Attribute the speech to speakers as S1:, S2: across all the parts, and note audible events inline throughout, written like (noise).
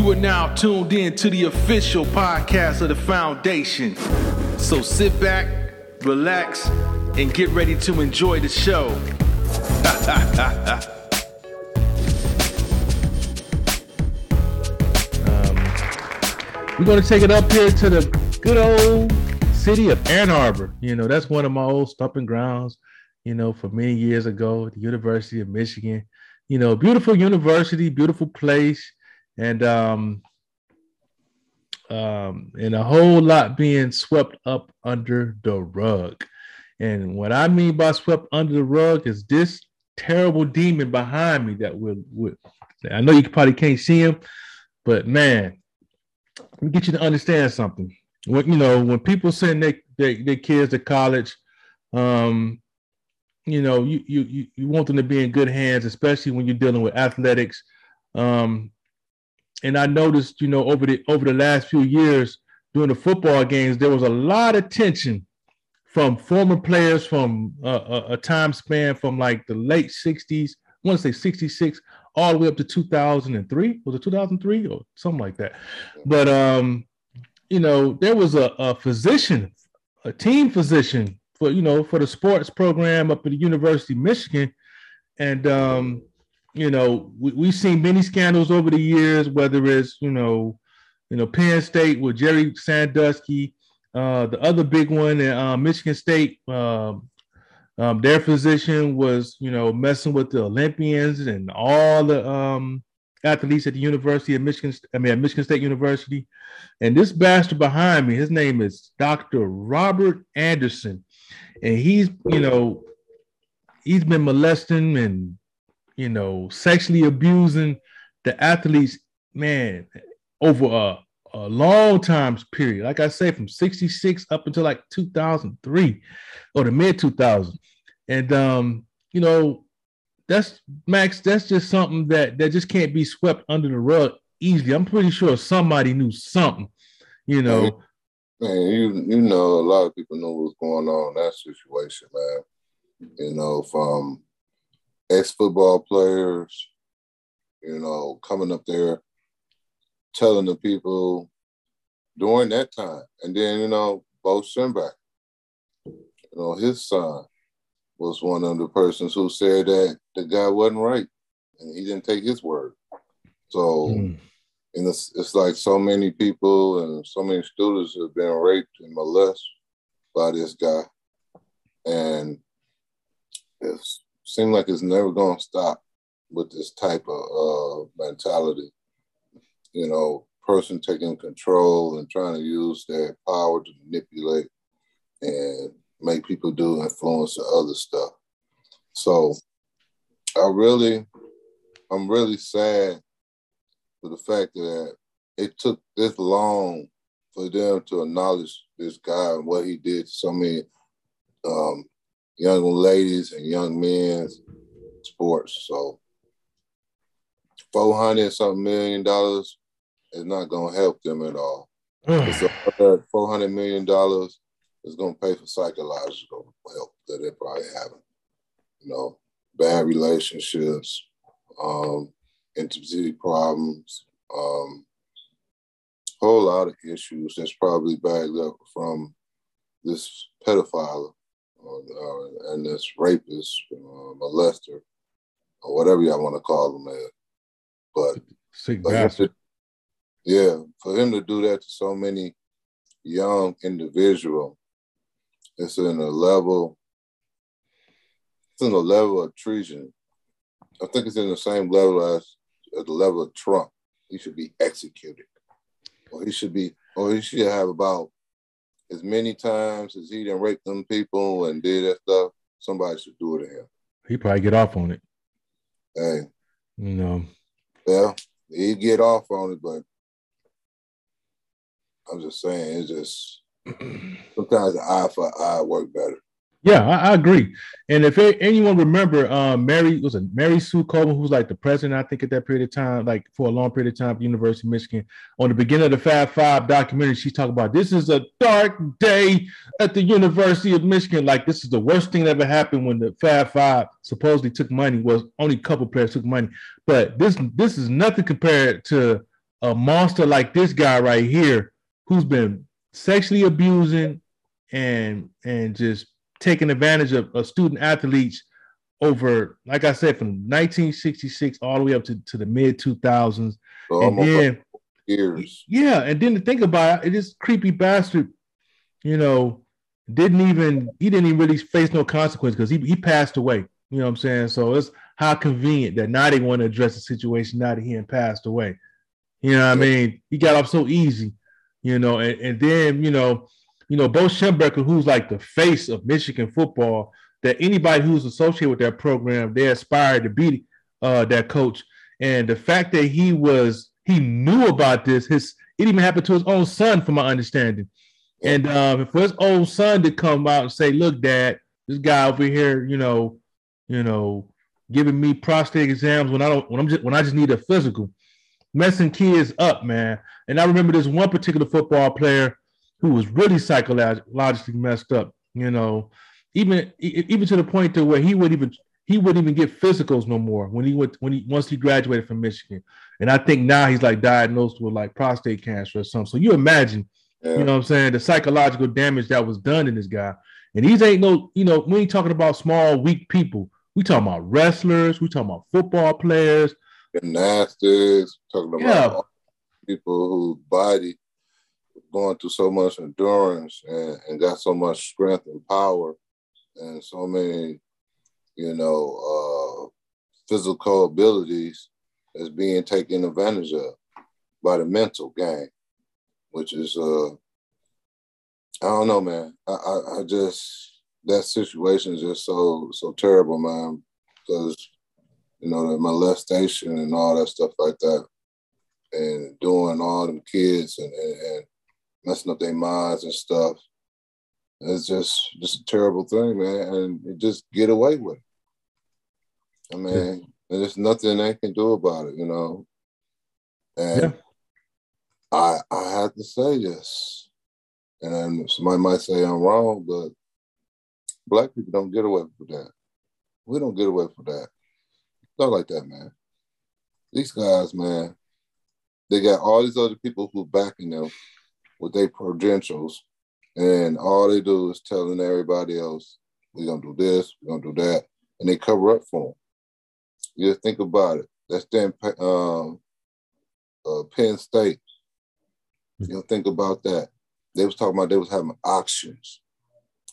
S1: You are now tuned in to the official podcast of the foundation. So sit back, relax, and get ready to enjoy the show. (laughs)
S2: Um, we're going to take it up here to the good old city of Ann Arbor. You know, that's one of my old stomping grounds, you know, for many years ago, the University of Michigan. You know, beautiful university, beautiful place, and um, um, and a whole lot being swept up under the rug. And what I mean by swept under the rug is this terrible demon behind me that will, I know you probably can't see him, but man, let me get you to understand something. When you know, when people send their, their, their kids to college, um, you know, you, you you want them to be in good hands, especially when you're dealing with athletics. Um, and I noticed, you know, over the over the last few years during the football games, there was a lot of tension from former players from a, a, time span from like the late 60s, I want to say 66, all the way up to 2003. Was it 2003 or something like that? But, um, you know, there was a, a physician, a team physician for, you know, for the sports program up at the University of Michigan. And, um, you know, we, we've seen many scandals over the years, whether it's, you know, you know, Penn State with Jerry Sandusky, uh, the other big one at uh, Michigan State, um, um, their physician was, you know, messing with the Olympians and all the um, athletes at the University of Michigan. I mean, at Michigan State University. And this bastard behind me, his name is Dr. Robert Anderson, and he's, you know, he's been molesting and, you know, sexually abusing the athletes, man, over a a long times period. Like I say, from 66 up until like 2003 or the mid 2000s. And, um, you know, that's Max, that's just something that, that just can't be swept under the rug easily. I'm pretty sure somebody knew something, you know.
S3: Man, you you know a lot of people know what's going on in that situation, man. You know, from ex football players, you know, coming up there telling the people during that time. And then, you know, Bo Schembechler, you know, his son was one of the persons who said that the guy wasn't right and he didn't take his word. So, mm. and it's, it's like so many people and so many students have been raped and molested by this guy. And it seems like it's never going to stop with this type of uh, mentality you know, person taking control and trying to use their power to manipulate and make people do influence or other stuff. So I really, I'm really sad for the fact that it took this long for them to acknowledge this guy and what he did to so many um, young ladies and young men's sports. So 400 something million dollars is not going to help them at all. so four hundred million dollars is going to pay for psychological help that they're probably having. You know, bad relationships, um, intimacy problems, um, whole lot of issues that's probably backed up from this pedophile uh, and this rapist, uh, molester, or whatever y'all want to call them. Man. But,
S2: Sick bastard.
S3: Yeah, for him to do that to so many young individual, it's in a level, it's in a level of treason. I think it's in the same level as at the level of Trump. He should be executed, or he should be, or he should have about as many times as he didn't rape them people and did that stuff. Somebody should do it to him.
S2: He probably get off on it.
S3: Hey,
S2: you know.
S3: Yeah, he get off on it, but I'm just saying, it's just (clears throat) sometimes the eye for eye work better.
S2: Yeah, I, I, agree. And if anyone remember, um, Mary was a Mary Sue Coleman, who was like the president, I think, at that period of time, like for a long period of time University of Michigan. On the beginning of the Fab Five documentary, she talked about this is a dark day at the University of Michigan. Like this is the worst thing that ever happened when the Fab Five supposedly took money. Was only a couple players took money, but this this is nothing compared to a monster like this guy right here, who's been sexually abusing and and just taking advantage of, of student athletes over, like I said, from 1966 all the way up to, to the mid 2000s. Oh, and then years. Yeah, and then to think about it, this creepy bastard, you know, didn't even he didn't even really face no consequence because he, he passed away. You know what I'm saying? So it's how convenient that now they want to address the situation now that he had passed away. You know what I mean? He got off so easy, you know, and, and then, you know, you know, Bo Schembechler, who's like the face of Michigan football, that anybody who's associated with that program, they aspire to be uh, that coach. And the fact that he was, he knew about this, his it even happened to his own son, from my understanding. And um, for his own son to come out and say, "Look, Dad, this guy over here, you know, you know, giving me prostate exams when I don't, when I'm just, when I just need a physical, messing kids up, man." And I remember this one particular football player who was really psychologically messed up. You know, even even to the point to where he wouldn't even he wouldn't even get physicals no more when he went when he once he graduated from Michigan. And I think now he's like diagnosed with like prostate cancer or something. So you imagine, yeah. you know what I'm saying, the psychological damage that was done in this guy. And these ain't no, you know, we ain't talking about small, weak people. We talking about wrestlers, we talking about football players,
S3: gymnastics, talking about yeah. people whose body going through so much endurance and, and got so much strength and power and so many, you know, uh, physical abilities is being taken advantage of by the mental gang, which is uh I don't know, man. I, I, I just that situation is just so so terrible, man. Because you know the molestation and all that stuff like that, and doing all them kids and, and, and messing up their minds and stuff. It's just just a terrible thing, man, and just get away with it. I mean, yeah. there's nothing they can do about it, you know. And yeah. I I have to say this, and somebody might say I'm wrong, but black people don't get away with that. We don't get away with that. Not like that, man. These guys, man, they got all these other people who are backing them with their credentials, and all they do is telling everybody else, "We're gonna do this, we're gonna do that," and they cover up for them. You just think about it. That's then um, uh, Penn State. You know, think about that. They was talking about they was having auctions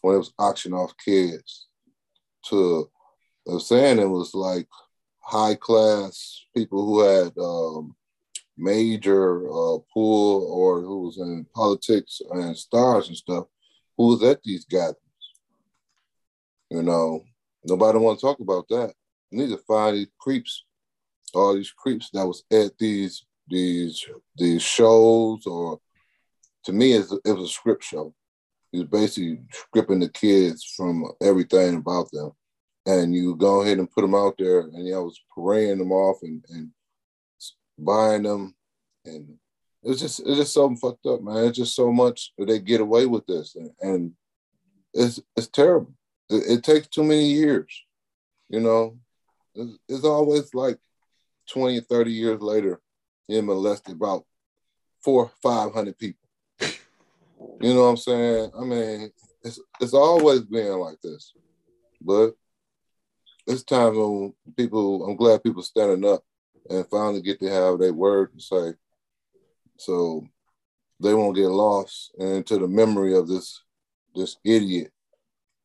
S3: when it was auction off kids to they were saying it was like high class people who had um, major uh, pool or who was in politics and stars and stuff, who was at these gatherings. You know, nobody want to talk about that. You need to find these creeps, all these creeps that was at these these these shows, or to me, it was a script show. He was basically scripting the kids from everything about them, and you go ahead and put them out there, and I was parading them off and and buying them, and it's just it's just something fucked up, man. It's just so much that they get away with this, and, and it's it's terrible. It, it, takes too many years, you know. It's, it's always like 20, 30 years later, you molested about four, five hundred people. (laughs) You know what I'm saying? I mean, it's it's always been like this, but it's time when people. I'm glad people standing up and finally get to have their word to say. So they won't get lost into the memory of this this idiot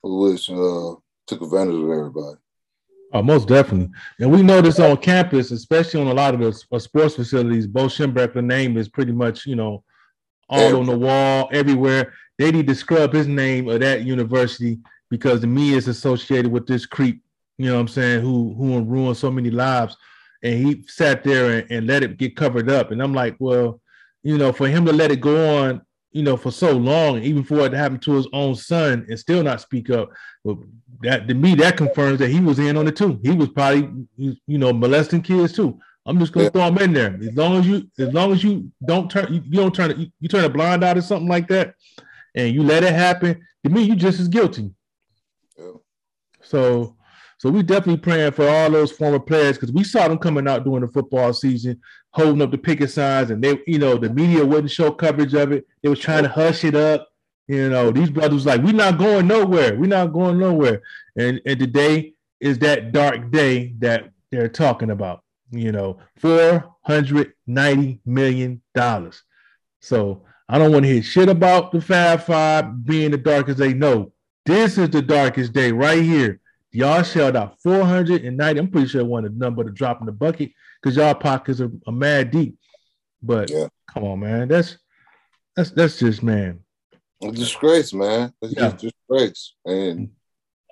S3: who uh, took advantage of everybody.
S2: Oh, most definitely. And we know this on campus, especially on a lot of the uh, sports facilities. Bo Schembechler name is pretty much, you know, all on the wall, everywhere. They need to scrub his name of that university because the me is associated with this creep, you know what I'm saying, who who ruined so many lives. And he sat there and, and let it get covered up. And I'm like, well, you know, for him to let it go on, you know, for so long, even for it to happen to his own son and still not speak up, well, that to me that confirms that he was in on it too. He was probably, you know, molesting kids too. I'm just gonna yeah. throw him in there. As long as you, as long as you don't turn, you, you don't turn, you, you turn a blind eye to something like that, and you let it happen. To me, you just as guilty. Yeah. So, so we definitely praying for all those former players because we saw them coming out during the football season holding up the picket signs, and they, you know, the media wouldn't show coverage of it. They was trying to hush it up. You know, these brothers like, we're not going nowhere. We're not going nowhere. And and today is that dark day that they're talking about. You know, four hundred ninety million dollars. So I don't want to hear shit about the Fab Five being the darkest they know. this is the darkest day right here. Y'all shelled out 490. I'm pretty sure one of the number to drop in the bucket because y'all pockets are, are, mad deep. But yeah. come on, man. That's that's that's just man.
S3: A disgrace, man. It's yeah. just disgrace. And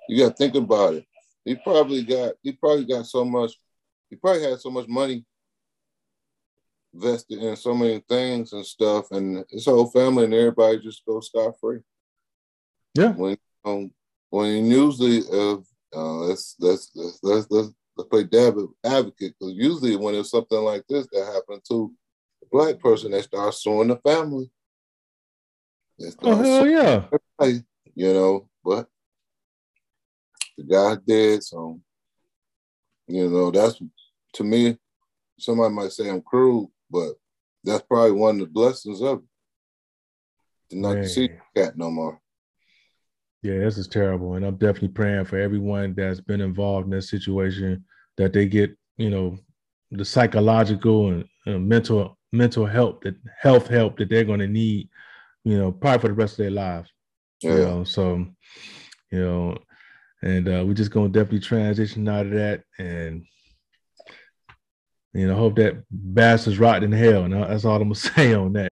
S3: you gotta think about it. He probably got he probably got so much, he probably had so much money vested in so many things and stuff, and his whole family and everybody just go scot free.
S2: Yeah.
S3: When um, when usually uh, uh let's let's let's let's, let's, let's play devil advocate because usually when it's something like this that happened to a black person, they start suing the family.
S2: Oh hell yeah!
S3: You know, but the guy dead, so you know that's to me. Somebody might say I'm cruel, but that's probably one of the blessings of it. To not Man. see cat no more.
S2: Yeah, this is terrible, and I'm definitely praying for everyone that's been involved in this situation that they get, you know, the psychological and uh, mental mental help that health help that they're going to need, you know, probably for the rest of their lives. Yeah. You know, so you know, and uh, we're just going to definitely transition out of that, and you know, hope that bastards rot in hell. And that's all I'm gonna (laughs) say on that.